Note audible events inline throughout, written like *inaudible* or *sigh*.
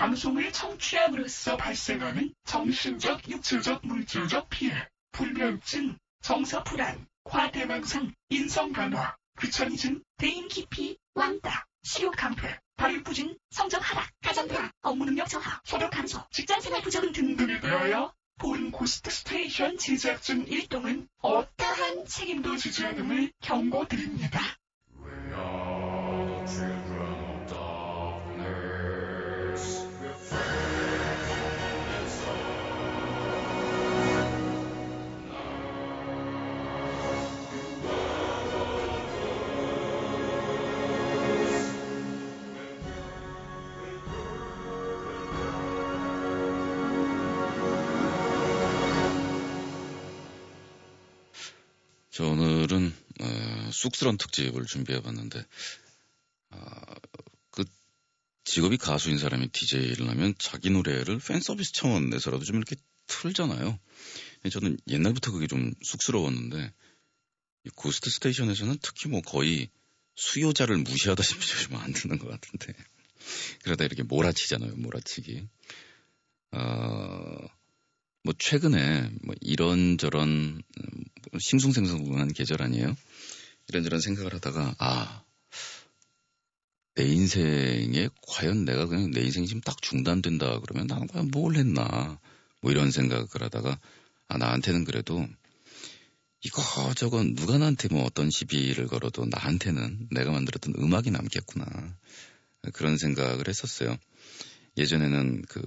방송을 청취함으로써 발생하는 정신적, 육체적, 물질적 피해, 불면증, 정서 불안, 과대망상, 인성 변화, 귀차니즘, 대인 기피, 왕따, 식욕 감퇴, 발육 부진, 성적 하락, 가정 불안, 업무 능력 저하, 소득 감소, 직장 생활 부적응 등등에 대하여 본 Ghost Station 제작진 일동은 어떠한 책임도 지지 않음을 경고드립니다. 쑥스러운 특집을 준비해봤는데 아, 그 직업이 가수인 사람이 DJ를 하면 자기 노래를 팬 서비스 차원에서라도 좀 이렇게 틀잖아요. 저는 옛날부터 그게 좀 쑥스러웠는데 이 고스트 스테이션에서는 특히 뭐 거의 수요자를 무시하다시피 *laughs* 좀 안 듣는 것 같은데 그러다 이렇게 몰아치잖아요. 몰아치기. 어, 뭐 최근에 뭐 이런저런 음, 싱숭생숭한 계절 아니에요? 이런저런 생각을 하다가 아, 내 인생에 과연 내가 그냥 내 인생이 지금 딱 중단된다 그러면 나는 과연 뭘 했나 뭐 이런 생각을 하다가 아 나한테는 그래도 이거저거 누가 나한테 뭐 어떤 시비를 걸어도 나한테는 내가 만들었던 음악이 남겠구나 그런 생각을 했었어요. 예전에는 그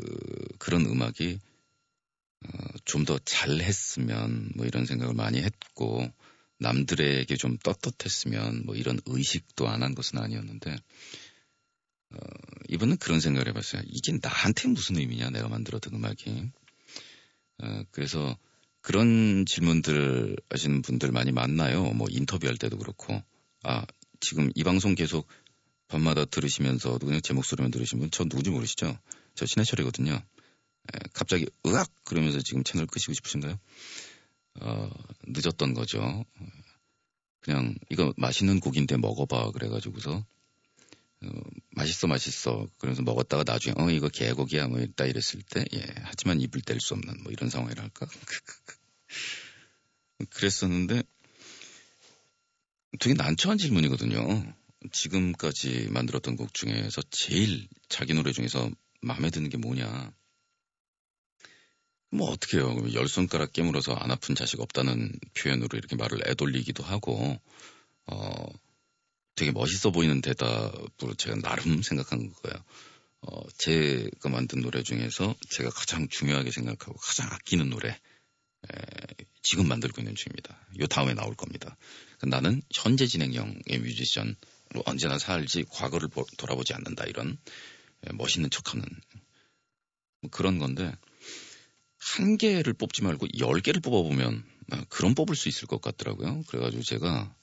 그런 음악이 어, 좀 더 잘했으면 뭐 이런 생각을 많이 했고 남들에게 좀 떳떳했으면 뭐 이런 의식도 안 한 것은 아니었는데 어, 이번엔 그런 생각을 해봤어요. 이게 나한테 무슨 의미냐 내가 만들었던 음악이 어, 그래서 그런 질문들 하시는 분들 많이 만나요. 뭐 인터뷰할 때도 그렇고 아 지금 이 방송 계속 밤마다 들으시면서 그냥 제 목소리만 들으시는 분저 누군지 모르시죠? 저 신해철이거든요. 에, 갑자기 으악 그러면서 지금 채널 끄시고 싶으신가요? 어, 늦었던 거죠. 그냥 이거 맛있는 고기인데 먹어봐 그래가지고서 어, 맛있어 맛있어 그러면서 먹었다가 나중에 어 이거 개고기야 뭐 이따 이랬을 때 예, 하지만 입을 뗄 수 없는 뭐 이런 상황이랄까 *laughs* 그랬었는데 되게 난처한 질문이거든요. 지금까지 만들었던 곡 중에서 제일 자기 노래 중에서 마음에 드는 게 뭐냐? 뭐 어떻게요? 열 손가락 깨물어서 안 아픈 자식 없다는 표현으로 이렇게 말을 애돌리기도 하고 어 되게 멋있어 보이는 대답으로 제가 나름 생각한 거예요. 어 제가 만든 노래 중에서 제가 가장 중요하게 생각하고 가장 아끼는 노래 에, 지금 만들고 있는 중입니다. 요 다음에 나올 겁니다. 나는 현재 진행형의 뮤지션으로 언제나 살지 과거를 보, 돌아보지 않는다 이런 에, 멋있는 척하는 뭐 그런 건데 한 개를 뽑지 말고 열 개를 뽑아보면 아, 그런 뽑을 수 있을 것 같더라고요. 그래가지고 제가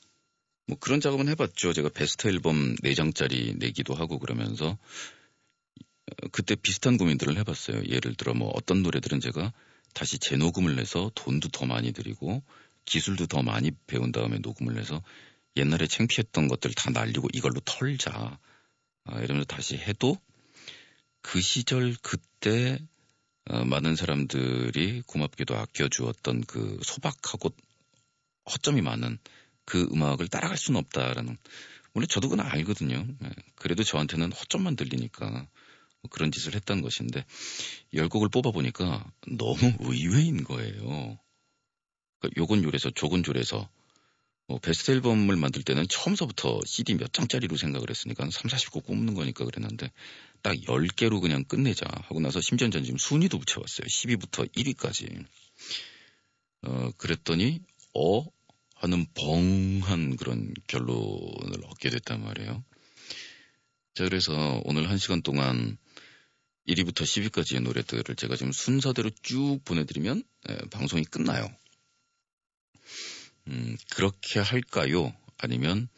뭐 그런 작업은 해봤죠. 제가 베스트 앨범 4장짜리 내기도 하고 그러면서 어, 그때 비슷한 고민들을 해봤어요. 예를 들어 뭐 어떤 노래들은 제가 다시 재녹음을 해서 돈도 더 많이 들이고 기술도 더 많이 배운 다음에 녹음을 해서 옛날에 창피했던 것들 다 날리고 이걸로 털자. 아, 이러면서 다시 해도 그 시절 그때 어, 많은 사람들이 고맙게도 아껴주었던 그 소박하고 허점이 많은 그 음악을 따라갈 수는 없다라는 물론 저도 그건 알거든요. 예, 그래도 저한테는 허점만 들리니까 뭐 그런 짓을 했던 것인데 열 곡을 뽑아보니까 너무 의외인 거예요. 그러니까 요건 요래서 조건 조래서 뭐 베스트 앨범을 만들 때는 처음서부터 CD 몇 장짜리로 생각을 했으니까 3, 40곡 뽑는 거니까 그랬는데 딱 10개로 그냥 끝내자 하고 나서 심지어 전 지금 순위도 붙여봤어요. 10위부터 1위까지. 어, 그랬더니 어? 하는 벙한 그런 결론을 얻게 됐단 말이에요. 자, 그래서 오늘 한 시간 동안 1위부터 10위까지의 노래들을 제가 지금 순서대로 쭉 보내드리면 에, 방송이 끝나요. 음, 그렇게 할까요? 아니면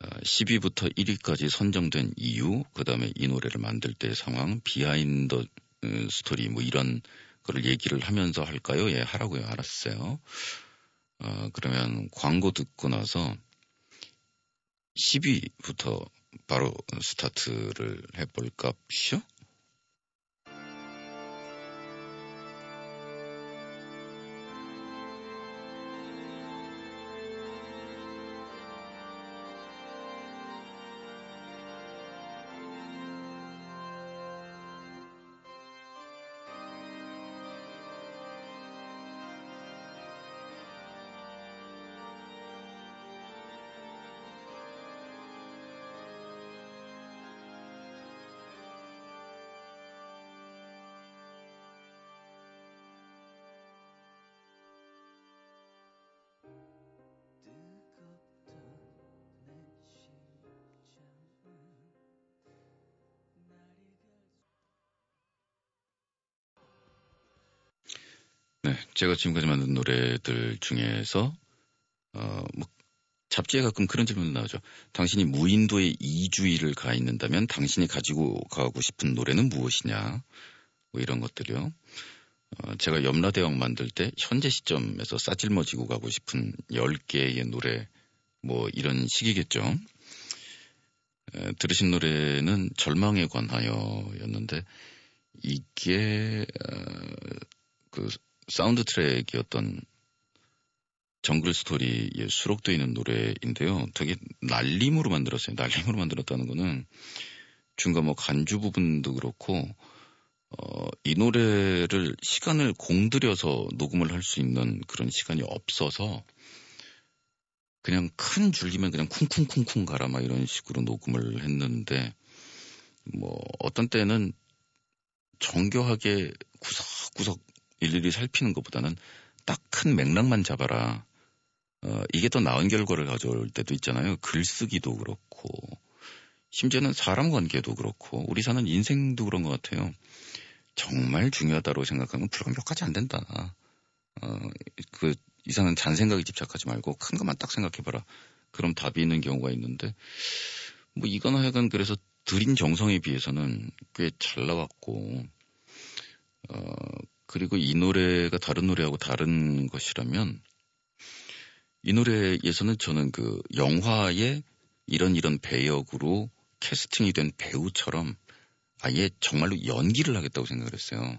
10위부터 어, 1위까지 선정된 이유, 그 다음에 이 노래를 만들 때 상황, behind 어, 스토리 뭐 이런 거를 얘기를 하면서 할까요? 예, 하라고요. 알았어요. 어, 그러면 광고 듣고 나서 10위부터 바로 스타트를 해볼까? 쇼? 네, 제가 지금까지 만든 노래들 중에서 어, 뭐 잡지에 가끔 그런 질문 나오죠. 당신이 무인도에 2주일을 가 있는다면 당신이 가지고 가고 싶은 노래는 무엇이냐? 뭐 이런 것들이요. 어, 제가 염라대왕 만들 때 현재 시점에서 싸질머지고 가고 싶은 10개의 노래 뭐 이런 식이겠죠. 에, 들으신 노래는 절망에 관하여였는데 이게 어, 그 사운드 트랙이었던 정글 스토리에 수록되어 있는 노래인데요. 되게 날림으로 만들었어요. 날림으로 만들었다는 거는 중간 뭐 간주 부분도 그렇고 어, 이 노래를 시간을 공들여서 녹음을 할 수 있는 그런 시간이 없어서 그냥 큰 줄기면 그냥 쿵쿵쿵쿵 가라 막 이런 식으로 녹음을 했는데 뭐 어떤 때는 정교하게 구석구석 일일이 살피는 것보다는 딱 큰 맥락만 잡아라. 어, 이게 더 나은 결과를 가져올 때도 있잖아요. 글쓰기도 그렇고, 심지어는 사람 관계도 그렇고, 우리 사는 인생도 그런 것 같아요. 정말 중요하다고 생각하면 가지 안 된다. 어, 그 이상한 잔생각에 집착하지 말고 큰 것만 딱 생각해봐라. 그럼 답이 있는 경우가 있는데, 뭐 이거나 하여간 그래서 들인 정성에 비해서는 꽤 잘 나왔고, 어, 그리고 이 노래가 다른 노래하고 다른 것이라면, 이 노래에서는 저는 그 영화의 이런 이런 배역으로 캐스팅이 된 배우처럼 아예 정말로 연기를 하겠다고 생각을 했어요.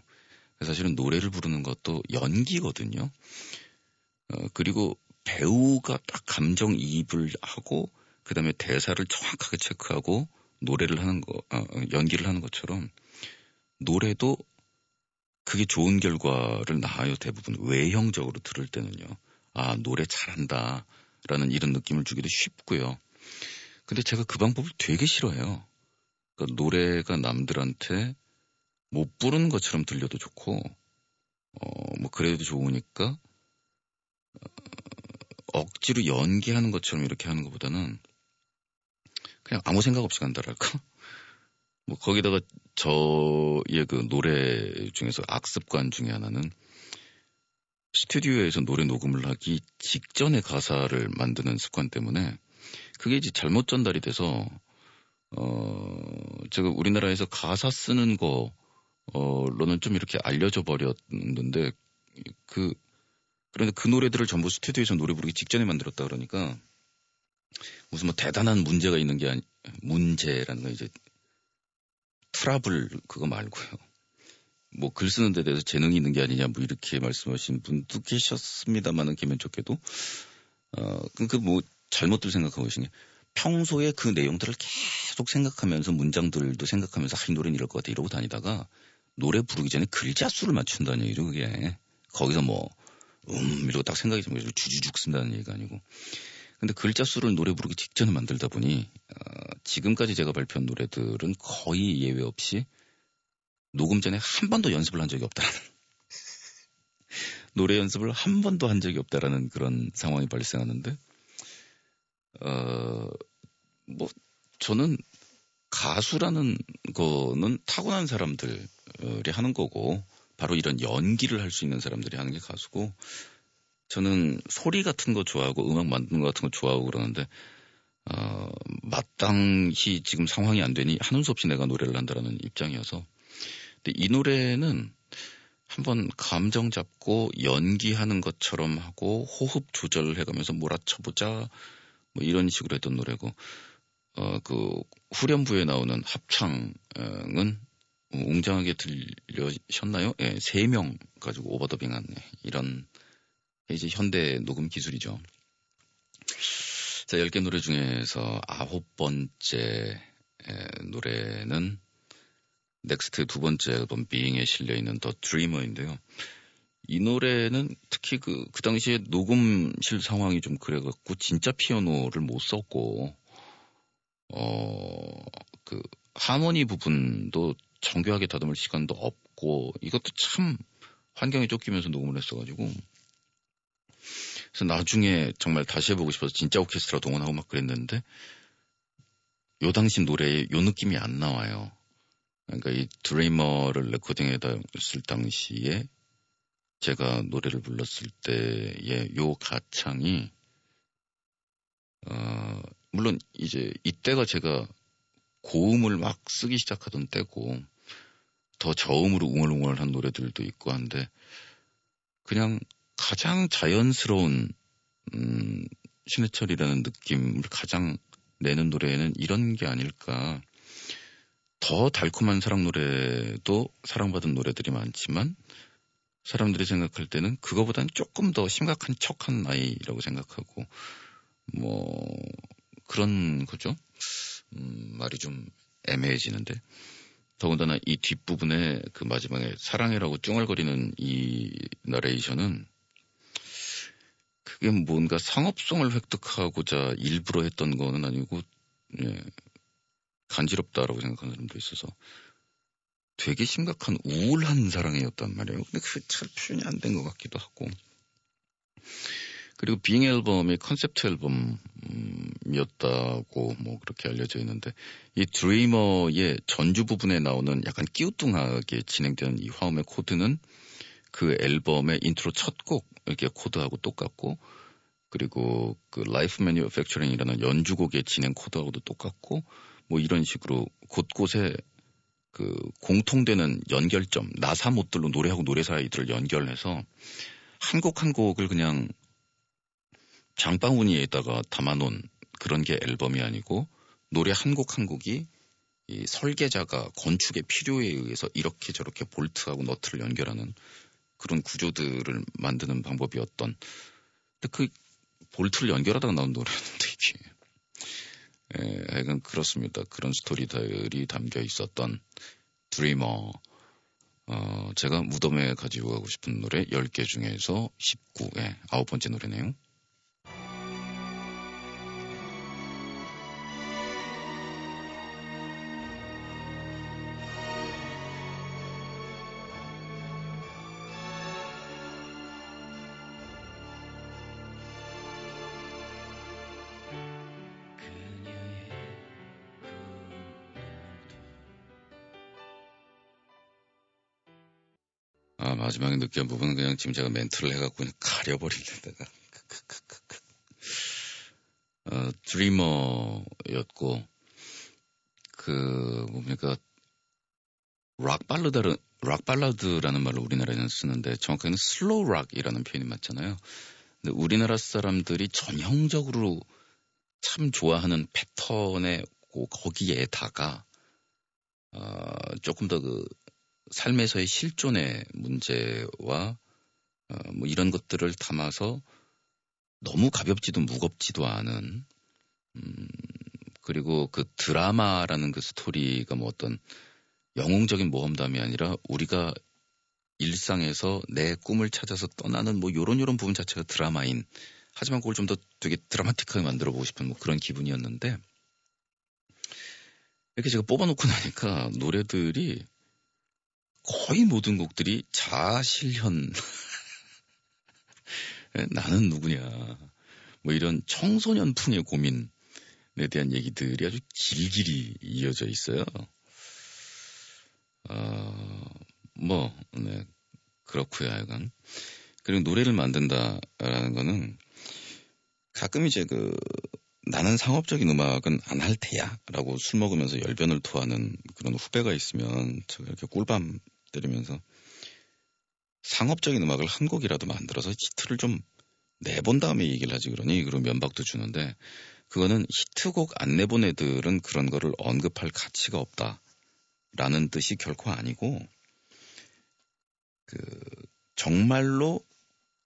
사실은 노래를 부르는 것도 연기거든요. 어, 그리고 배우가 딱 감정 이입을 하고 그 다음에 대사를 정확하게 체크하고 노래를 하는 거, 어, 연기를 하는 것처럼 노래도 그게 좋은 결과를 낳아요, 대부분. 외형적으로 들을 때는요. 아, 노래 잘한다. 라는 이런 느낌을 주기도 쉽고요. 근데 제가 그 방법을 되게 싫어해요. 그러니까 노래가 남들한테 못 부르는 것처럼 들려도 좋고, 어, 뭐, 그래도 좋으니까, 어, 억지로 연기하는 것처럼 이렇게 하는 것보다는 그냥 아무 생각 없이 간다랄까? *laughs* 뭐, 거기다가 저의 그 노래 중에서 악습관 중에 하나는 스튜디오에서 노래 녹음을 하기 직전에 가사를 만드는 습관 때문에 그게 이제 잘못 전달이 돼서 어 제가 우리나라에서 가사 쓰는 거로는 좀 이렇게 알려져 버렸는데 그 그런데 그 노래들을 전부 스튜디오에서 노래 부르기 직전에 만들었다 그러니까 무슨 뭐 대단한 문제가 있는 게 아니 문제라는 거 이제 트러블 그거 말고요. 뭐 글 쓰는 데 대해서 재능이 있는 게 아니냐 뭐 이렇게 말씀하신 분도 계셨습니다만은 기면좋게도. 어 그 뭐 잘못들 생각하고 계신 게 평소에 그 내용들을 계속 생각하면서 문장들도 생각하면서 아, 이 노래는 이럴 것 같아 이러고 다니다가 노래 부르기 전에 글자 수를 맞춘다는 얘기죠 그게. 거기서 뭐 음, 이러고 딱 생각이 좀 주주죽 쓴다는 얘기가 아니고 근데 글자 수를 노래 부르기 직전에 만들다 보니 어, 지금까지 제가 발표한 노래들은 거의 예외 없이 녹음 전에 한 번도 연습을 한 적이 없다라는 *laughs* 노래 연습을 한 번도 한 적이 없다라는 그런 상황이 발생하는데 어, 뭐, 저는 가수라는 거는 타고난 사람들이 하는 거고, 바로 이런 연기를 할 수 있는 사람들이 하는 게 가수고, 저는 소리 같은 거 좋아하고 음악 만드는 거 같은 거 좋아하고 그러는데, 어, 마땅히 지금 상황이 안 되니 하는 수 없이 내가 노래를 한다라는 입장이어서. 근데 이 노래는 한번 감정 잡고 연기하는 것처럼 하고 호흡 조절을 해가면서 몰아쳐보자 뭐 이런 식으로 했던 노래고 어 그 후렴부에 나오는 합창은 웅장하게 들리셨나요? 예, 세 명 가지고 overdubbing한 이런 이제 현대 녹음 기술이죠. 자, 10개 노래 중에서 아홉 번째 노래는 넥스트 두 번째 앨범 Being에 실려 있는 The Dreamer인데요. 이 노래는 특히 그, 그 당시에 녹음실 상황이 좀 그래갖고 진짜 피아노를 못 썼고, 어, 그 하모니 부분도 정교하게 다듬을 시간도 없고, 이것도 참 환경에 쫓기면서 녹음을 했어가지고, 그래서 나중에 정말 다시 해보고 싶어서 진짜 오케스트라 동원하고 막 그랬는데, 요 당시 노래에 요 느낌이 안 나와요. 그러니까 이 드리머를 레코딩에다 쓸 당시에 제가 노래를 불렀을 때의 요 가창이 어, 물론 이제 이때가 제가 고음을 막 쓰기 시작하던 때고 더 저음으로 웅얼웅얼한 노래들도 있고 한데 그냥 가장 자연스러운 음, 신해철이라는 느낌을 가장 내는 노래에는 이런 게 아닐까. 더 달콤한 사랑 노래도 사랑받은 노래들이 많지만 사람들이 생각할 때는 그거보단 조금 더 심각한 척한 나이라고 생각하고 뭐 그런 거죠. 음, 말이 좀 애매해지는데 더군다나 이 뒷부분에 그 마지막에 사랑해라고 쭝얼거리는 이 나레이션은 그게 뭔가 상업성을 획득하고자 일부러 했던 거는 아니고 예, 간지럽다라고 생각하는 사람도 있어서 되게 심각한 우울한 사랑이었단 말이에요. 근데 그게 잘 표현이 안 된 것 같기도 하고. 그리고 Being 앨범이 컨셉트 앨범이었다고 뭐 그렇게 알려져 있는데 이 Dreamer의 전주 부분에 나오는 약간 끼우뚱하게 진행되는 이 화음의 코드는 그 앨범의 인트로 첫 곡 이렇게 코드하고 똑같고 그리고 그 Life Manufacturing이라는 연주곡의 진행 코드하고도 똑같고 뭐 이런 식으로 곳곳에 그 공통되는 연결점 나사 못들로 노래하고 노래 사이들을 연결해서 한 곡 한 곡을 그냥 장바구니에다가 담아놓은 그런 게 앨범이 아니고 노래 한 곡 한 곡이 이 설계자가 건축의 필요에 의해서 이렇게 저렇게 볼트하고 너트를 연결하는 그런 구조들을 만드는 방법이었던. 근데 그 볼트를 연결하다가 나온 노래였는데 이게 예, 하여간 그렇습니다. 그런 스토리들이 담겨 있었던 드리머. 어, 제가 무덤에 가지고 가고 싶은 노래 10개 중에서 19의 아홉 번째 노래네요. 마지막에 느끼한 부분은 그냥 지금 제가 멘트를 해갖고 그냥 가려버리려다가. 어, Dreamer였고, 그, 뭡니까, 락 발라드, 락 발라드라는 말을 우리나라에는 쓰는데 정확하게는 slow rock이라는 표현이 맞잖아요. 근데 우리나라 사람들이 전형적으로 참 좋아하는 패턴의 거기에다가 어, 조금 더 그 삶에서의 실존의 문제와 어, 뭐 이런 것들을 담아서 너무 가볍지도 무겁지도 않은 음, 그리고 그 드라마라는 그 스토리가 뭐 어떤 영웅적인 모험담이 아니라 우리가 일상에서 내 꿈을 찾아서 떠나는 뭐 요런 요런 부분 자체가 드라마인 하지만 그걸 좀 더 되게 드라마틱하게 만들어 보고 싶은 뭐 그런 기분이었는데 이렇게 제가 뽑아놓고 나니까 노래들이 거의 모든 곡들이 자실현 *laughs* 나는 누구냐 뭐 이런 청소년풍의 고민에 대한 얘기들이 아주 길길이 이어져 있어요. 어, 뭐, 네, 그렇고요, 하여간. 그리고 노래를 만든다라는 거는 가끔 이제 그 나는 상업적인 음악은 안 할 테야 라고 술 먹으면서 열변을 토하는 그런 후배가 있으면 제가 이렇게 꿀밤 때리면서 상업적인 음악을 한 곡이라도 만들어서 히트를 좀 내본 다음에 얘기를 하지 그러니 그런 면박도 주는데 그거는 히트곡 안 내본 애들은 그런 거를 언급할 가치가 없다라는 뜻이 결코 아니고 그 정말로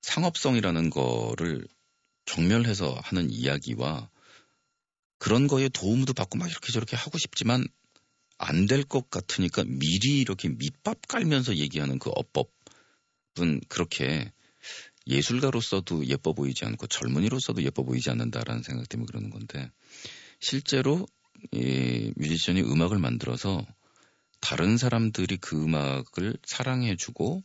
상업성이라는 거를 정멸해서 하는 이야기와 그런 거에 도움도 받고 막 이렇게 저렇게 하고 싶지만 안 될 것 같으니까 미리 이렇게 밑밥 깔면서 얘기하는 그 어법은 그렇게 예술가로서도 예뻐 보이지 않고 젊은이로서도 예뻐 보이지 않는다라는 생각 때문에 그러는 건데 실제로 이 뮤지션이 음악을 만들어서 다른 사람들이 그 음악을 사랑해주고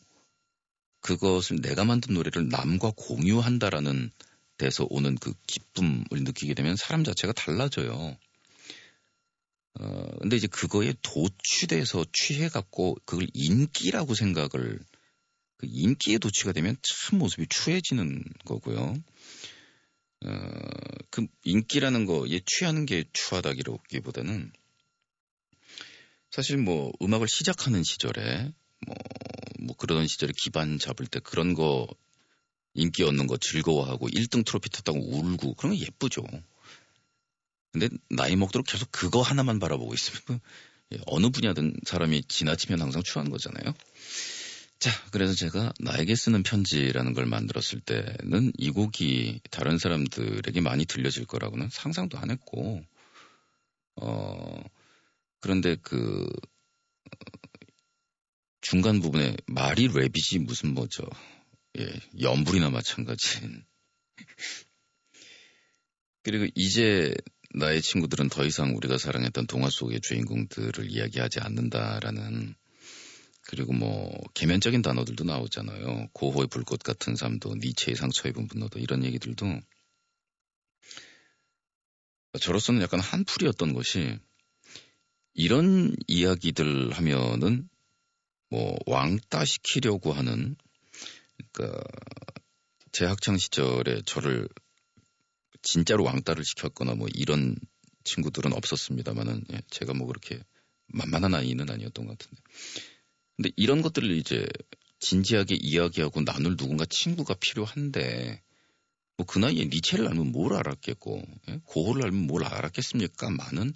그것을 내가 만든 노래를 남과 공유한다라는 데서 오는 그 기쁨을 느끼게 되면 사람 자체가 달라져요. 어, 근데 이제 그거에 도취돼서 취해갖고 그걸 인기라고 생각을 그 인기에 도취가 되면 참 모습이 추해지는 거고요. 어, 그 인기라는 거에 취하는 게 추하다기보다는 사실 뭐 음악을 시작하는 시절에 뭐, 뭐 그러던 시절에 기반 잡을 때 그런 거 인기 얻는 거 즐거워하고 1등 트로피 탔다고 울고 그런 거 예쁘죠. 근데 나이 먹도록 계속 그거 하나만 바라보고 있으면 예, 어느 분야든 사람이 지나치면 항상 추한 거잖아요. 자, 그래서 제가 나에게 쓰는 편지라는 걸 만들었을 때는 이 곡이 다른 사람들에게 많이 들려질 거라고는 상상도 안 했고, 어, 그런데 그, 중간 부분에 말이 랩이지 무슨 뭐죠. 예, 연불이나 마찬가지인. *laughs* 그리고 이제 나의 친구들은 더 이상 우리가 사랑했던 동화 속의 주인공들을 이야기하지 않는다라는 그리고 뭐 개면적인 단어들도 나오잖아요. 고호의 불꽃 같은 삶도 니체의 상처 입은 분노도 이런 얘기들도 저로서는 약간 한풀이었던 것이 이런 이야기들 하면은 뭐 왕따 시키려고 하는 그러니까 제 학창 시절에 저를 진짜로 왕따를 시켰거나 뭐 이런 친구들은 없었습니다만은 예, 제가 뭐 그렇게 만만한 아이는 아니었던 것 같은데. 근데 이런 것들을 이제 진지하게 이야기하고 나눌 누군가 친구가 필요한데 뭐 그 나이에 니체를 알면 뭘 알았겠고 예? 고호를 알면 뭘 알았겠습니까? 많은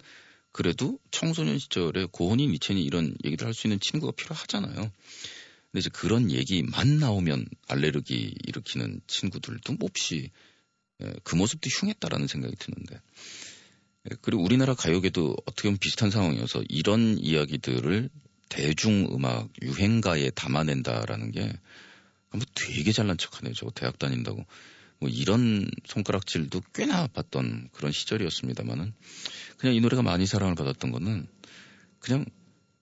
그래도 청소년 시절에 고혼이 니체니 이런 얘기를 할 수 있는 친구가 필요하잖아요. 근데 이제 그런 얘기만 나오면 알레르기 일으키는 친구들도 몹시 예, 그 모습도 흉했다라는 생각이 드는데. 예, 그리고 우리나라 가요계도 어떻게 보면 비슷한 상황이어서 이런 이야기들을 대중음악 유행가에 담아낸다라는 게 뭐 되게 잘난 척하네. 저거 대학 다닌다고. 뭐 이런 손가락질도 꽤나 봤던 그런 시절이었습니다만은 그냥 이 노래가 많이 사랑을 받았던 거는 그냥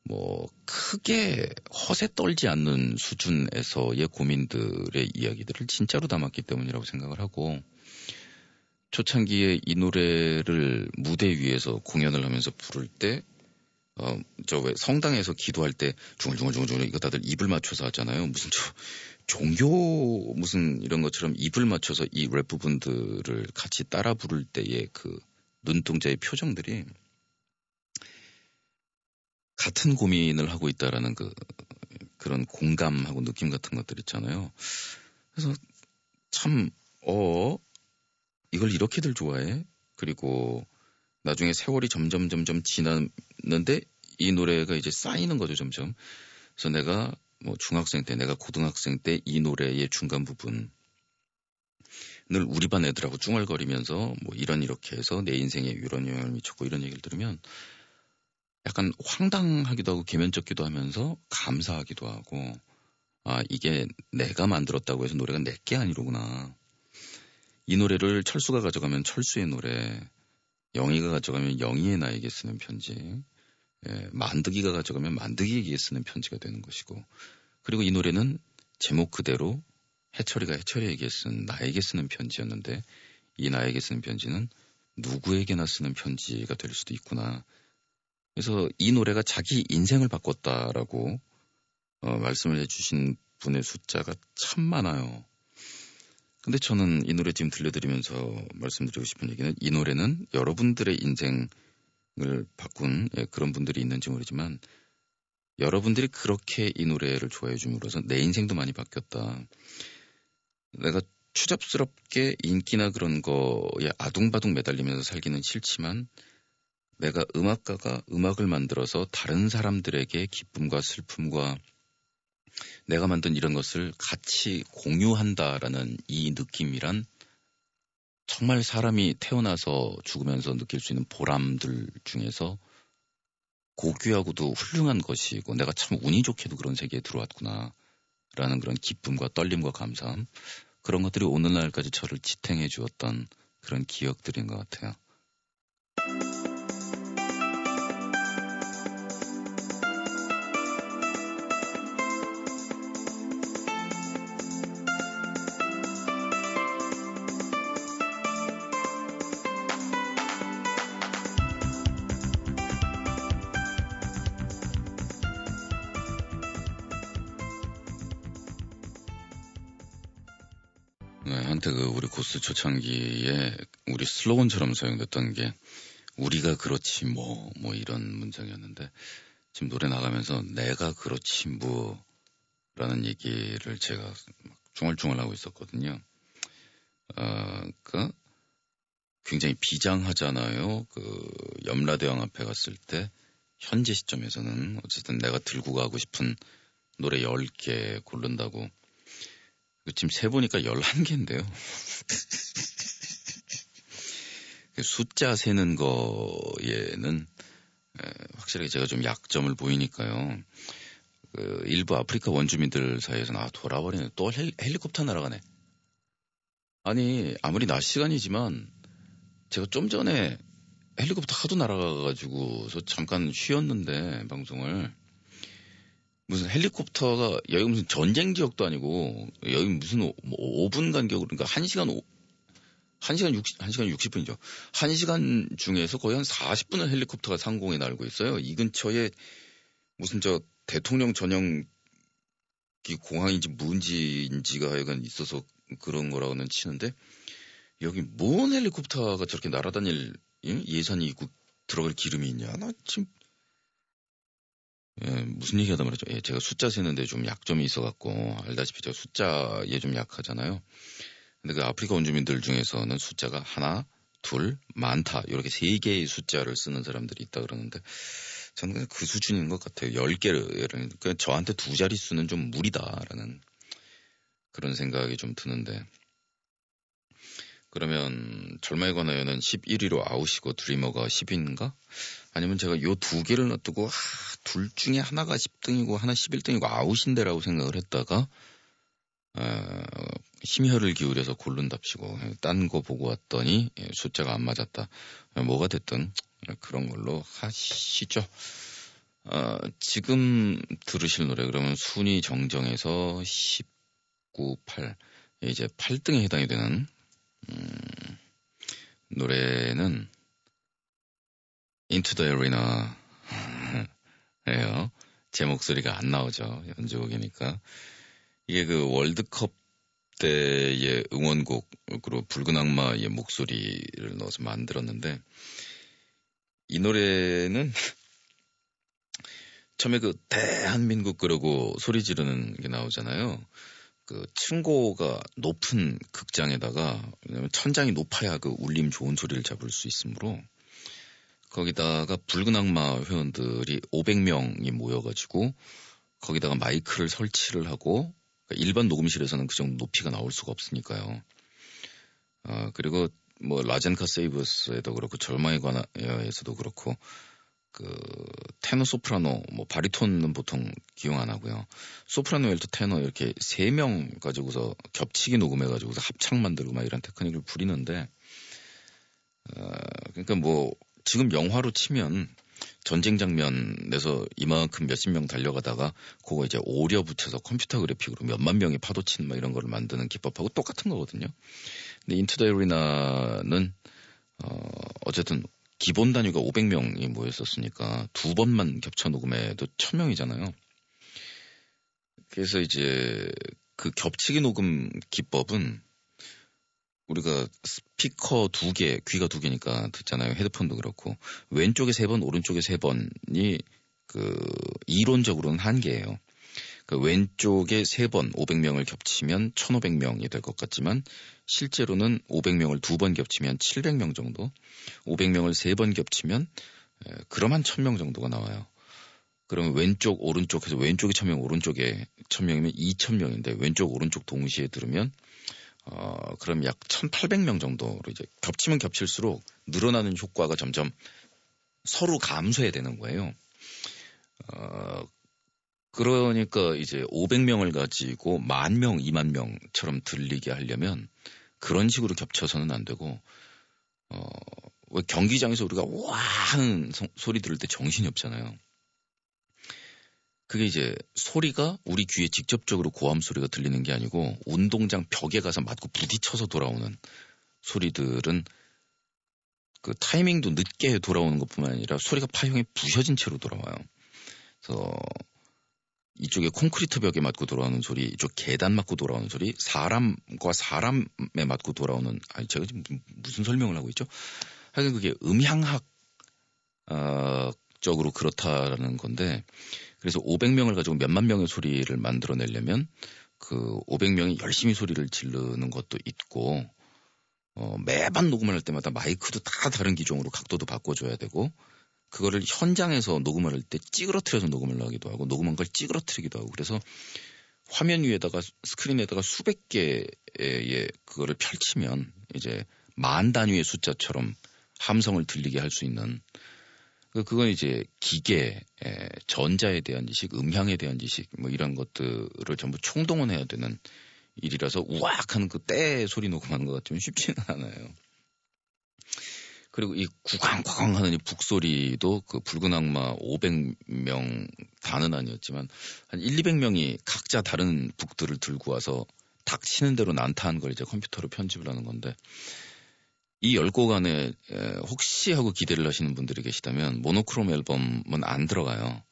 뭐 크게 허세 떨지 않는 수준에서의 고민들의 이야기들을 진짜로 담았기 때문이라고 생각을 하고 초창기에 이 노래를 무대 위에서 공연을 하면서 부를 때, 어, 저 왜 성당에서 기도할 때 중얼중얼중얼 이거 다들 입을 맞춰서 하잖아요. 무슨 저 종교 무슨 이런 것처럼 입을 맞춰서 이 랩 부분들을 같이 따라 부를 때의 그 눈동자의 표정들이 같은 고민을 하고 있다라는 그 그런 공감하고 느낌 같은 것들 있잖아요. 그래서 참, 어, 이걸 이렇게들 좋아해? 그리고 나중에 세월이 점점 점점 지났는데 이 노래가 이제 쌓이는 거죠 점점. 그래서 내가 뭐 중학생 때, 내가 고등학생 때 이 노래의 중간 부분 늘 우리 반 애들하고 쭝얼거리면서 뭐 이런 이렇게 해서 내 인생에 이런 영향을 미쳤고 이런 얘기를 들으면 약간 황당하기도 하고 개면적기도 하면서 감사하기도 하고 아 이게 내가 만들었다고 해서 노래가 내 게 아니로구나 이 노래를 철수가 가져가면 철수의 노래, 영희가 가져가면 영희의 나에게 쓰는 편지, 예, 만드기가 가져가면 만드기에게 쓰는 편지가 되는 것이고, 그리고 이 노래는 제목 그대로 해철이가 해철이에게 쓴 나에게 쓰는 편지였는데, 이 나에게 쓰는 편지는 누구에게나 쓰는 편지가 될 수도 있구나. 그래서 이 노래가 자기 인생을 바꿨다라고 어, 말씀을 해주신 분의 숫자가 참 많아요. 근데 저는 이 노래 지금 들려드리면서 말씀드리고 싶은 얘기는 이 노래는 여러분들의 인생을 바꾼 예, 그런 분들이 있는지 모르지만 여러분들이 그렇게 이 노래를 좋아해 줌으로써 내 인생도 많이 바뀌었다. 내가 추잡스럽게 인기나 그런 거에 아둥바둥 매달리면서 살기는 싫지만 내가 음악가가 음악을 만들어서 다른 사람들에게 기쁨과 슬픔과 내가 만든 이런 것을 같이 공유한다라는 이 느낌이란 정말 사람이 태어나서 죽으면서 느낄 수 있는 보람들 중에서 고귀하고도 훌륭한 것이고 내가 참 운이 좋게도 그런 세계에 들어왔구나 라는 그런 기쁨과 떨림과 감사함 그런 것들이 오늘날까지 저를 지탱해 주었던 그런 기억들인 것 같아요. 슬로건처럼 사용됐던 게 우리가 그렇지 뭐, 뭐 이런 문장이었는데 지금 노래 나가면서 내가 그렇지 뭐 라는 얘기를 제가 중얼중얼 하고 있었거든요. 어, 그 굉장히 비장하잖아요. 그 염라대왕 앞에 갔을 때 현재 시점에서는 어쨌든 내가 들고 가고 싶은 노래 10개 고른다고 지금 세보니까 11개인데요. *laughs* 그 숫자 세는 거에는 확실하게 제가 좀 약점을 보이니까요. 그 일부 아프리카 원주민들 사이에서는 아 돌아버리네 또 헬, 헬리 콥터 날아가네. 아니 아무리 낮 시간이지만 제가 좀 전에 헬리콥터 하도 날아가가지고서 잠깐 쉬었는데 방송을 무슨 헬리콥터가 여기 무슨 전쟁 지역도 아니고 여기 무슨 오, 뭐 5분 간격으로 그러니까 1시간 5, 1시간 60, 1시간 60분이죠. 1시간 중에서 거의 한 40분은 헬리콥터가 상공에 날고 있어요. 이 근처에 무슨 저 대통령 전용 공항인지 뭔지인지가 하여간 있어서 그런 거라고는 치는데 여기 뭔 헬리콥터가 저렇게 날아다닐 예산이 있고 들어갈 기름이 있냐? 나 지금 예, 무슨 얘기 하다 말이죠. 예, 제가 숫자 세는데 좀 약점이 있어갖고, 알다시피 제가 숫자에 좀 약하잖아요. 근데 그 아프리카 원주민들 중에서는 숫자가 하나, 둘, 많다. 이렇게 세 개의 숫자를 쓰는 사람들이 있다 그러는데, 저는 그 수준인 것 같아요. 열 개를, 그러니까 저한테 두 자릿수는 좀 무리다라는 그런 생각이 좀 드는데, 그러면 절마에 관하여는 11위로 아웃이고 드리머가 10위인가? 아니면 제가 요 두 개를 놔두고 아, 둘 중에 하나가 10등이고 하나 11등이고 아웃인데라고 생각을 했다가 어, 심혈을 기울여서 고른답시고 딴 거 보고 왔더니 예, 숫자가 안 맞았다. 뭐가 됐든 그런 걸로 하시죠. 어, 지금 들으실 노래 그러면 순위 정정해서 19, 8 이제 8등에 해당이 되는 음, 노래는 Into the Arena예요. *laughs* 제 목소리가 안 나오죠. 연주곡이니까. 이게 그 월드컵 때의 응원곡으로 붉은 악마의 목소리를 넣어서 만들었는데 이 노래는 *laughs* 처음에 그 대한민국 그러고 소리 지르는 게 나오잖아요. 그 층고가 높은 극장에다가 왜냐면 천장이 높아야 그 울림 좋은 소리를 잡을 수 있으므로 거기다가 붉은 악마 회원들이 500명이 모여가지고 거기다가 마이크를 설치를 하고 그러니까 일반 녹음실에서는 그 정도 높이가 나올 수가 없으니까요. 아, 그리고 뭐 라젠카 세이브스에도 그렇고 절망에 관하여에서도 그렇고 그 테너 소프라노 뭐 바리톤은 보통 기용 안 하고요. 소프라노 엘토 테너 이렇게 세 명 가지고서 겹치기 녹음해 가지고서 합창 만들고 막 이런 테크닉을 부리는데 어, 그러니까 뭐 지금 영화로 치면 전쟁 장면에서 이만큼 몇십 명 달려가다가 그거 이제 오려 붙여서 컴퓨터 그래픽으로 몇만 명이 파도치는 막 이런 거를 만드는 기법하고 똑같은 거거든요. 근데 인투 더 에리나는 어 어쨌든 기본 단위가 500명이 모였었으니까 두 번만 겹쳐 녹음해도 1000명이잖아요. 그래서 이제 그 겹치기 녹음 기법은 우리가 스피커 두 개, 귀가 두 개니까 듣잖아요. 헤드폰도 그렇고. 왼쪽에 세 번, 오른쪽에 세 번이 그 이론적으로는 한계예요. 그 왼쪽에 세 번 500명을 겹치면 1500명이 될 것 같지만 실제로는 500명을 두 번 겹치면 700명 정도, 500명을 세 번 겹치면 그럼 한 1000명 정도가 나와요. 그러면 왼쪽, 오른쪽 해서 왼쪽에 1000명, 오른쪽에 1000명이면 2000명인데 왼쪽, 오른쪽 동시에 들으면 어, 그럼 약 1,800명 정도로 이제 겹치면 겹칠수록 늘어나는 효과가 점점 서로 감소해야 되는 거예요. 어, 그러니까 이제 500명을 가지고 만 명, 2만 명처럼 들리게 하려면 그런 식으로 겹쳐서는 안 되고, 어, 왜 경기장에서 우리가 와 하는 소 리 들을 때 정신이 없잖아요. 그게 이제 소리가 우리 귀에 직접적으로 고함 소리가 들리는 게 아니고 운동장 벽에 가서 맞고 부딪혀서 돌아오는 소리들은 그 타이밍도 늦게 돌아오는 것뿐만 아니라 소리가 파형이 부셔진 채로 돌아와요. 그래서 이쪽에 콘크리트 벽에 맞고 돌아오는 소리, 이쪽 계단 맞고 돌아오는 소리, 사람과 사람에 맞고 돌아오는, 아니, 제가 지금 무슨 설명을 하고 있죠? 하여간 그게 음향학, 어, 적으로 그렇다라는 건데, 그래서 500명을 가지고 몇만 명의 소리를 만들어내려면 그 500명이 열심히 소리를 지르는 것도 있고, 어, 매번 녹음을 할 때마다 마이크도 다 다른 기종으로 각도도 바꿔줘야 되고, 그거를 현장에서 녹음을 할 때 찌그러뜨려서 녹음을 하기도 하고 녹음한 걸 찌그러뜨리기도 하고 그래서 화면 위에다가 스크린에다가 수백 개의 그거를 펼치면 이제 만 단위의 숫자처럼 함성을 들리게 할 수 있는 그, 그건 이제 기계, 전자에 대한 지식, 음향에 대한 지식 뭐 이런 것들을 전부 총동원해야 되는 일이라서 우악 하는 그 때 소리 녹음하는 것 같으면 쉽지는 않아요. 그리고 이 구강구강 하는 이 북소리도 그 붉은 악마 500명 다는 아니었지만 한 1, 200명이 각자 다른 북들을 들고 와서 닥치는 대로 난타한 걸 이제 컴퓨터로 편집을 하는 건데 이 열곡 안에 혹시 하고 기대를 하시는 분들이 계시다면 모노크롬 앨범은 안 들어가요.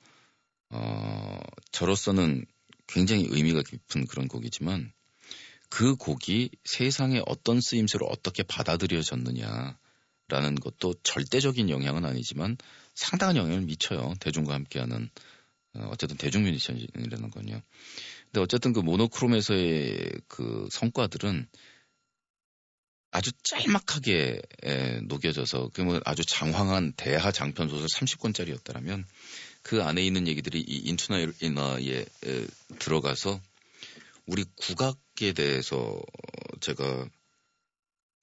어, 저로서는 굉장히 의미가 깊은 그런 곡이지만 그 곡이 세상에 어떤 쓰임새로 어떻게 받아들여졌느냐 라는 것도 절대적인 영향은 아니지만 상당한 영향을 미쳐요. 대중과 함께하는 어, 어쨌든 대중 뮤지션이라는 건요. 근데 어쨌든 그 모노크롬에서의 그 성과들은 아주 짤막하게 에, 녹여져서 그러면 아주 장황한 대하 장편 소설 30권짜리였다면 그 안에 있는 얘기들이 이 인투나이너에 들어가서 우리 국악에 대해서 제가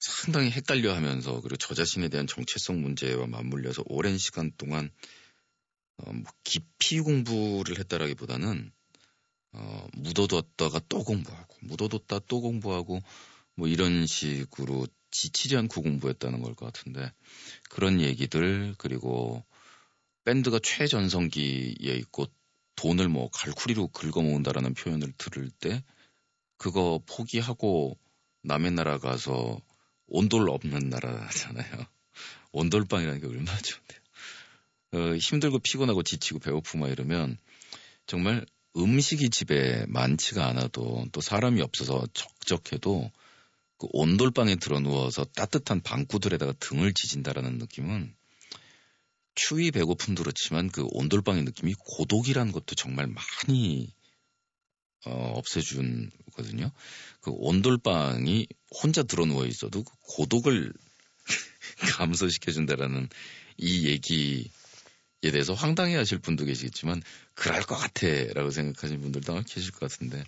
상당히 헷갈려 하면서 그리고 저 자신에 대한 정체성 문제와 맞물려서 오랜 시간 동안 어, 뭐 깊이 공부를 했다라기보다는 어, 묻어뒀다가 또 공부하고 묻어뒀다 또 공부하고 뭐 이런 식으로 지치지 않고 공부했다는 걸 것 같은데 그런 얘기들 그리고 밴드가 최전성기에 있고 돈을 뭐 갈쿠리로 긁어모은다라는 표현을 들을 때 그거 포기하고 남의 나라 가서 온돌 없는 나라잖아요. *laughs* 온돌방이라는 게 얼마나 좋은데요. 어, 힘들고 피곤하고 지치고 배고프고 막 이러면 정말 음식이 집에 많지가 않아도 또 사람이 없어서 적적해도 그 온돌방에 들어 누워서 따뜻한 방구들에다가 등을 지진다라는 느낌은 추위 배고픔도 그렇지만 그 온돌방의 느낌이 고독이라는 것도 정말 많이 어, 없애준 거든요. 그 온돌방이 혼자 들어 누워 있어도 그 고독을 *laughs* 감소시켜준다라는 이 얘기에 대해서 황당해 하실 분도 계시겠지만, 그럴 것 같아. 라고 생각하시는 분들도 아마 계실 것 같은데,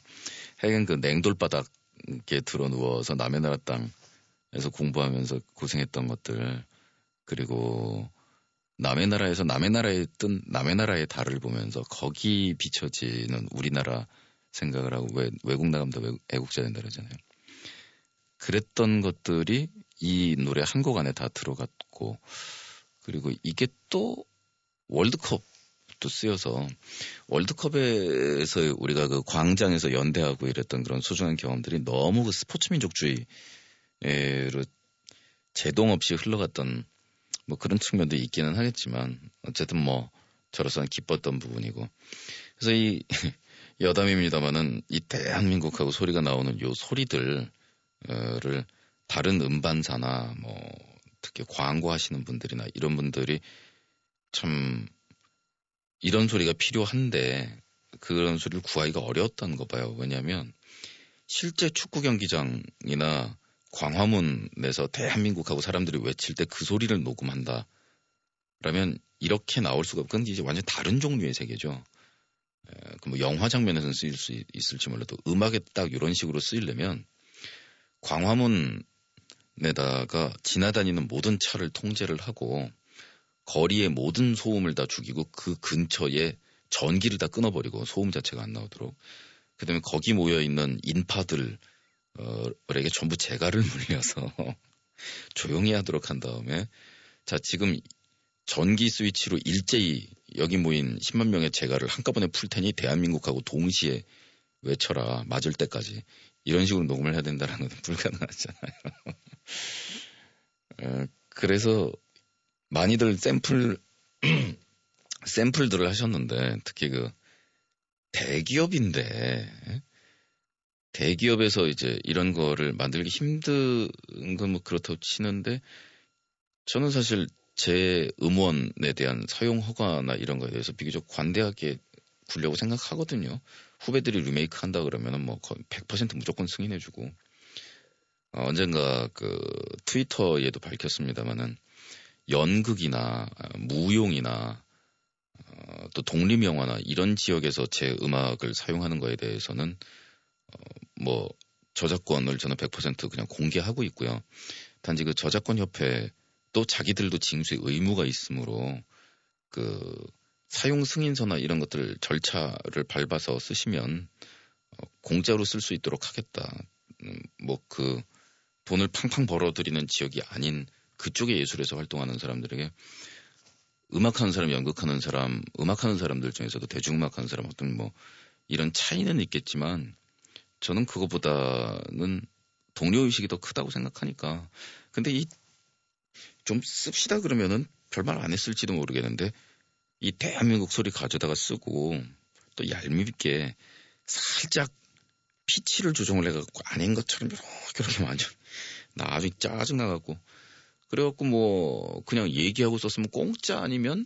하여간 그 냉돌바닥 에 들어 누워서 남의 나라 땅에서 공부하면서 고생했던 것들, 그리고 남의 나라에서 남의 나라에 뜬 남의 나라의 달을 보면서 거기 비춰지는 우리나라 생각을 하고 왜 외국 나가면 더 애국자 된다 그러잖아요. 그랬던 것들이 이 노래 한 곡 안에 다 들어갔고 그리고 이게 또 월드컵 도 쓰여서 월드컵에서 우리가 그 광장에서 연대하고 이랬던 그런 소중한 경험들이 너무 그 스포츠 민족주의로 제동 없이 흘러갔던 뭐 그런 측면도 있기는 하겠지만 어쨌든 뭐 저로서는 기뻤던 부분이고. 그래서 이 *laughs* 여담입니다만은 이 대한민국하고 소리가 나오는 요 소리들을 다른 음반사나 뭐 특히 광고하시는 분들이나 이런 분들이 참 이런 소리가 필요한데 그런 소리를 구하기가 어려웠다는 거 봐요. 왜냐하면 실제 축구 경기장이나 광화문에서 대한민국하고 사람들이 외칠 때 그 소리를 녹음한다. 그러면 이렇게 나올 수가 없건 이제 완전 다른 종류의 세계죠. 그뭐 영화 장면에서는 쓰일 수 있을지 몰라도 음악에 딱 이런 식으로 쓰이려면 광화문에다가 지나다니는 모든 차를 통제를 하고 거리의 모든 소음을 다 죽이고 그 근처에 전기를 다 끊어버리고 소음 자체가 안 나오도록 그다음에 거기 모여 있는 인파들에게 전부 재갈을 *laughs* 물려서 *laughs* 조용히 하도록 한 다음에 자 지금 전기 스위치로 일제히 여기 모인 10만 명의 재가를 한꺼번에 풀 테니 대한민국하고 동시에 외쳐라 맞을 때까지 이런 식으로 녹음을 해야 된다는 것은 *laughs* 불가능하잖아요. 어, 그래서 많이들 샘플 *clears throat* 샘플들을 하셨는데 특히 그 대기업인데 대기업에서 이제 이런 거를 만들기 힘든 건 뭐 그렇다고 치는데 저는 사실 제 음원에 대한 사용 허가나 이런 거에 대해서 비교적 관대하게 굴려고 생각하거든요. 후배들이 리메이크 한다 그러면은 뭐 거의 100% 무조건 승인해주고 어, 언젠가 그 트위터에도 밝혔습니다만은 연극이나 무용이나 어, 또 독립영화나 이런 지역에서 제 음악을 사용하는 거에 대해서는 어, 뭐 저작권을 저는 100% 그냥 공개하고 있고요. 단지 그 저작권 협회 또 자기들도 징수의 의무가 있으므로 그 사용 승인서나 이런 것들 절차를 밟아서 쓰시면 어, 공짜로 쓸 수 있도록 하겠다. 음, 뭐그 돈을 팡팡 벌어들이는 지역이 아닌 그쪽의 예술에서 활동하는 사람들에게 음악하는 사람, 연극하는 사람, 음악하는 사람들 중에서도 대중음악하는 사람 어떤 뭐 이런 차이는 있겠지만 저는 그거보다는 동료의식이 더 크다고 생각하니까. 근데 이 좀 씁시다 그러면은 별말 안 했을지도 모르겠는데 이 대한민국 소리 가져다가 쓰고 또 얄밉게 살짝 피치를 조정을 해갖고 아닌 것처럼 이렇게 이렇게 완전 나중에 짜증나갖고 그래갖고 뭐 그냥 얘기하고 썼으면 공짜 아니면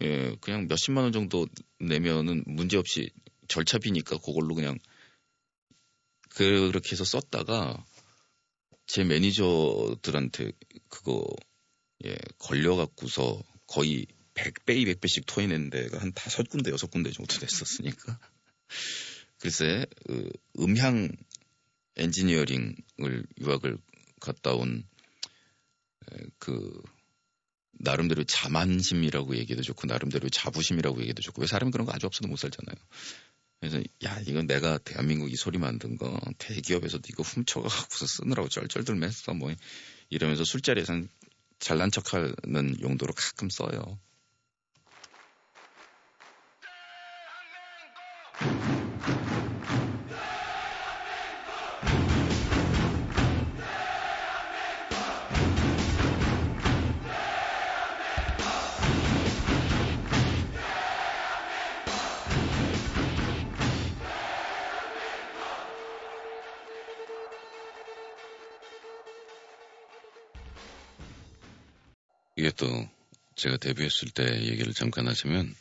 예 그냥 몇십만 원 정도 내면은 문제없이 절차비니까 그걸로 그냥 그렇게 해서 썼다가 제 매니저들한테 그거 예 걸려갖고서 거의 100배, 200배씩 토해낸 데가 한 다섯 군데, 여섯 군데 정도 됐었으니까. *laughs* 글쎄, 그 음향 엔지니어링을 유학을 갔다 온, 그, 나름대로 자만심이라고 얘기해도 좋고, 나름대로 자부심이라고 얘기해도 좋고, 왜 사람이 그런 거 아주 없어도 못 살잖아요. 그래서, 야, 이건 내가 대한민국 이 소리 만든 거, 대기업에서도 이거 훔쳐가고서 쓰느라고 쩔쩔들 맸어, 뭐, 이러면서 술자리에선 잘난 척 하는 용도로 가끔 써요. 또 제가 데뷔했을 때 얘기를 잠깐 하시면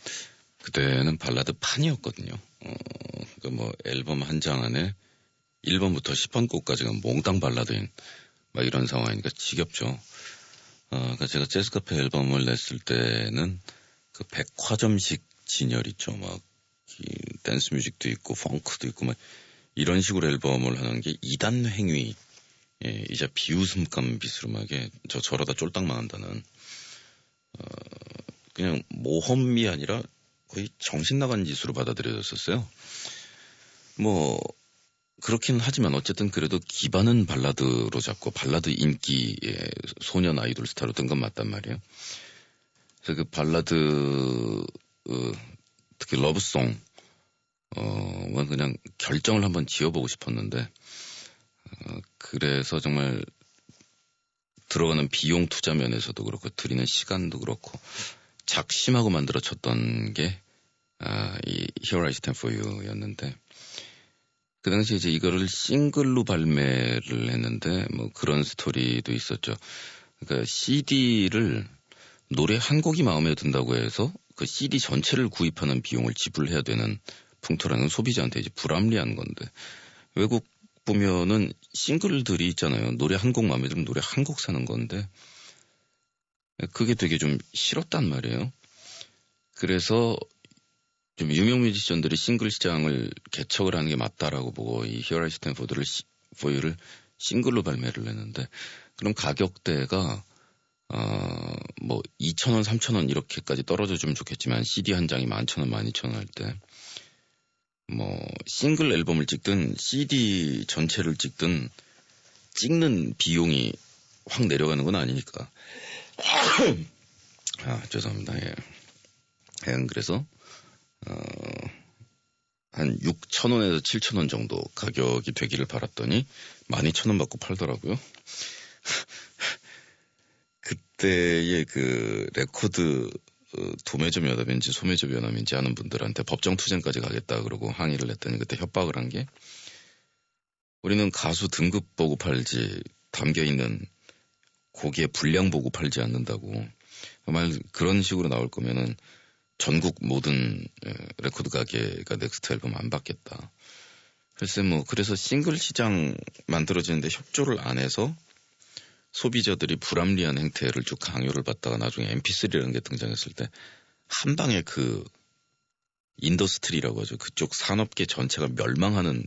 그때는 발라드 판이었거든요. 어, 그뭐 앨범 한 장 안에 1번부터 10번 곡까지가 몽땅 발라드인 막 이런 상황이니까 지겹죠. 어, 그러니까 제가 재즈 카페 앨범을 냈을 때는 그 백화점식 진열 있죠. 막 댄스 뮤직도 있고 펑크도 있고 막 이런 식으로 앨범을 하는 게 이단 행위 예, 이자 비웃음감 비스름하게 저 저러다 쫄딱 망한다는 어, 그냥 모험이 아니라 거의 정신 나간 짓으로 받아들여졌었어요. 뭐 그렇긴 하지만 어쨌든 그래도 기반은 발라드로 잡고 발라드 인기의 소년 아이돌 스타로 뜬 건 맞단 말이에요. 그래서 그 발라드 어, 특히 love song 어 그냥 결정을 한번 지어보고 싶었는데 어, 그래서 정말 들어가는 비용 투자 면에서도 그렇고 드리는 시간도 그렇고 작심하고 만들어졌던 게 아, 이 Here I Stand For You였는데 그 당시에 이제 이거를 싱글로 발매를 했는데 뭐 그런 스토리도 있었죠. 그러니까 CD를 노래 한 곡이 마음에 든다고 해서 그 CD 전체를 구입하는 비용을 지불해야 되는 풍토라는 소비자한테 이제 불합리한 건데 외국 보면은 싱글들이 있잖아요. 노래 한 곡 마음에 들면 노래 한 곡 사는 건데 그게 되게 좀 싫었단 말이에요. 그래서 좀 유명 뮤지션들이 싱글 시장을 개척을 하는 게 맞다라고 보고 이 히어라이 스탠포드를 포유를 싱글로 발매를 했는데 그럼 가격대가 어뭐 2,000원, 3,000원 이렇게까지 떨어져 주면 좋겠지만 CD 한 장이 11,000원, 12,000원 할 때 뭐 싱글 앨범을 찍든 CD 전체를 찍든 찍는 비용이 확 내려가는 건 아니니까. *clears throat* 아, 죄송합니다. 예. 예 그래서 어, 한 6천원에서 7천원 정도 가격이 되기를 바랐더니 12,000원 받고 팔더라고요. *laughs* 그때의 그 레코드 어, 도매점 연합인지 소매점 연합인지 하는 분들한테 법정 투쟁까지 가겠다 그러고 항의를 했더니 그때 협박을 한 게 우리는 가수 등급 보고 팔지 담겨 있는 곡의 분량 보고 팔지 않는다고 정말 그런 식으로 나올 거면은 전국 모든 레코드 가게가 넥스트 앨범 안 받겠다. 글쎄 뭐 그래서 싱글 시장 만들어지는데 협조를 안 해서 소비자들이 불합리한 행태를 쭉 강요를 받다가 나중에 MP3라는 게 등장했을 때 한 방에 그 industry라고 하죠. 그쪽 산업계 전체가 멸망하는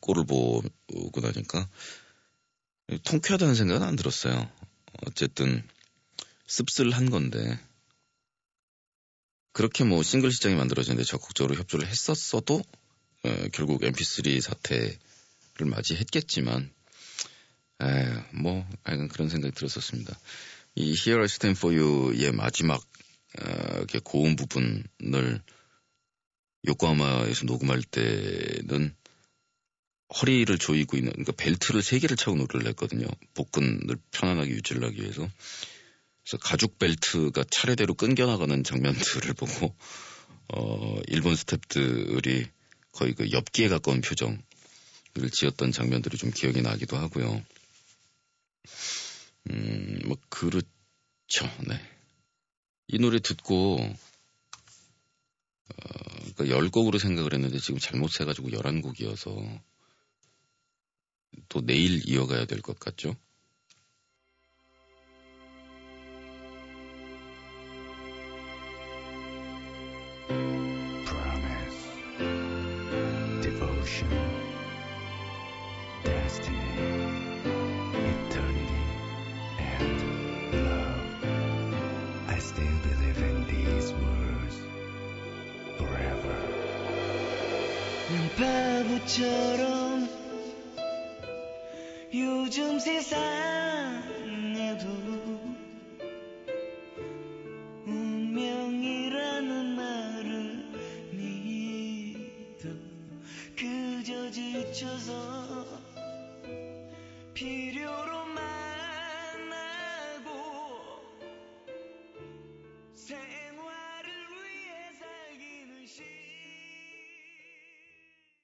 꼴을 보고 나니까 통쾌하다는 생각은 안 들었어요. 어쨌든 씁쓸한 건데 그렇게 뭐 싱글 시장이 만들어지는데 적극적으로 협조를 했었어도 어, 결국 MP3 사태를 맞이했겠지만 에, 뭐 하여간 그런 생각이 들었었습니다. 이 Here I Stand For You의 마지막 어, 고음 부분을 요코하마에서 녹음할 때는 허리를 조이고 있는 그러니까 벨트를 세 개를 차고 노래를 했거든요. 복근을 편안하게 유지를 하기 위해서. 그래서 가죽 벨트가 차례대로 끊겨나가는 장면들을 *laughs* 보고 어 일본 스탭들이 거의 그 엽기에 가까운 표정을 지었던 장면들이 좀 기억이 나기도 하고요. 음, 뭐 그렇죠. 네. 이 노래 듣고 어, 그러니까 10곡으로 생각을 했는데 지금 잘못 세가지고 11곡이어서 또 내일 이어가야 될 것 같죠? 바보처럼 요즘 세상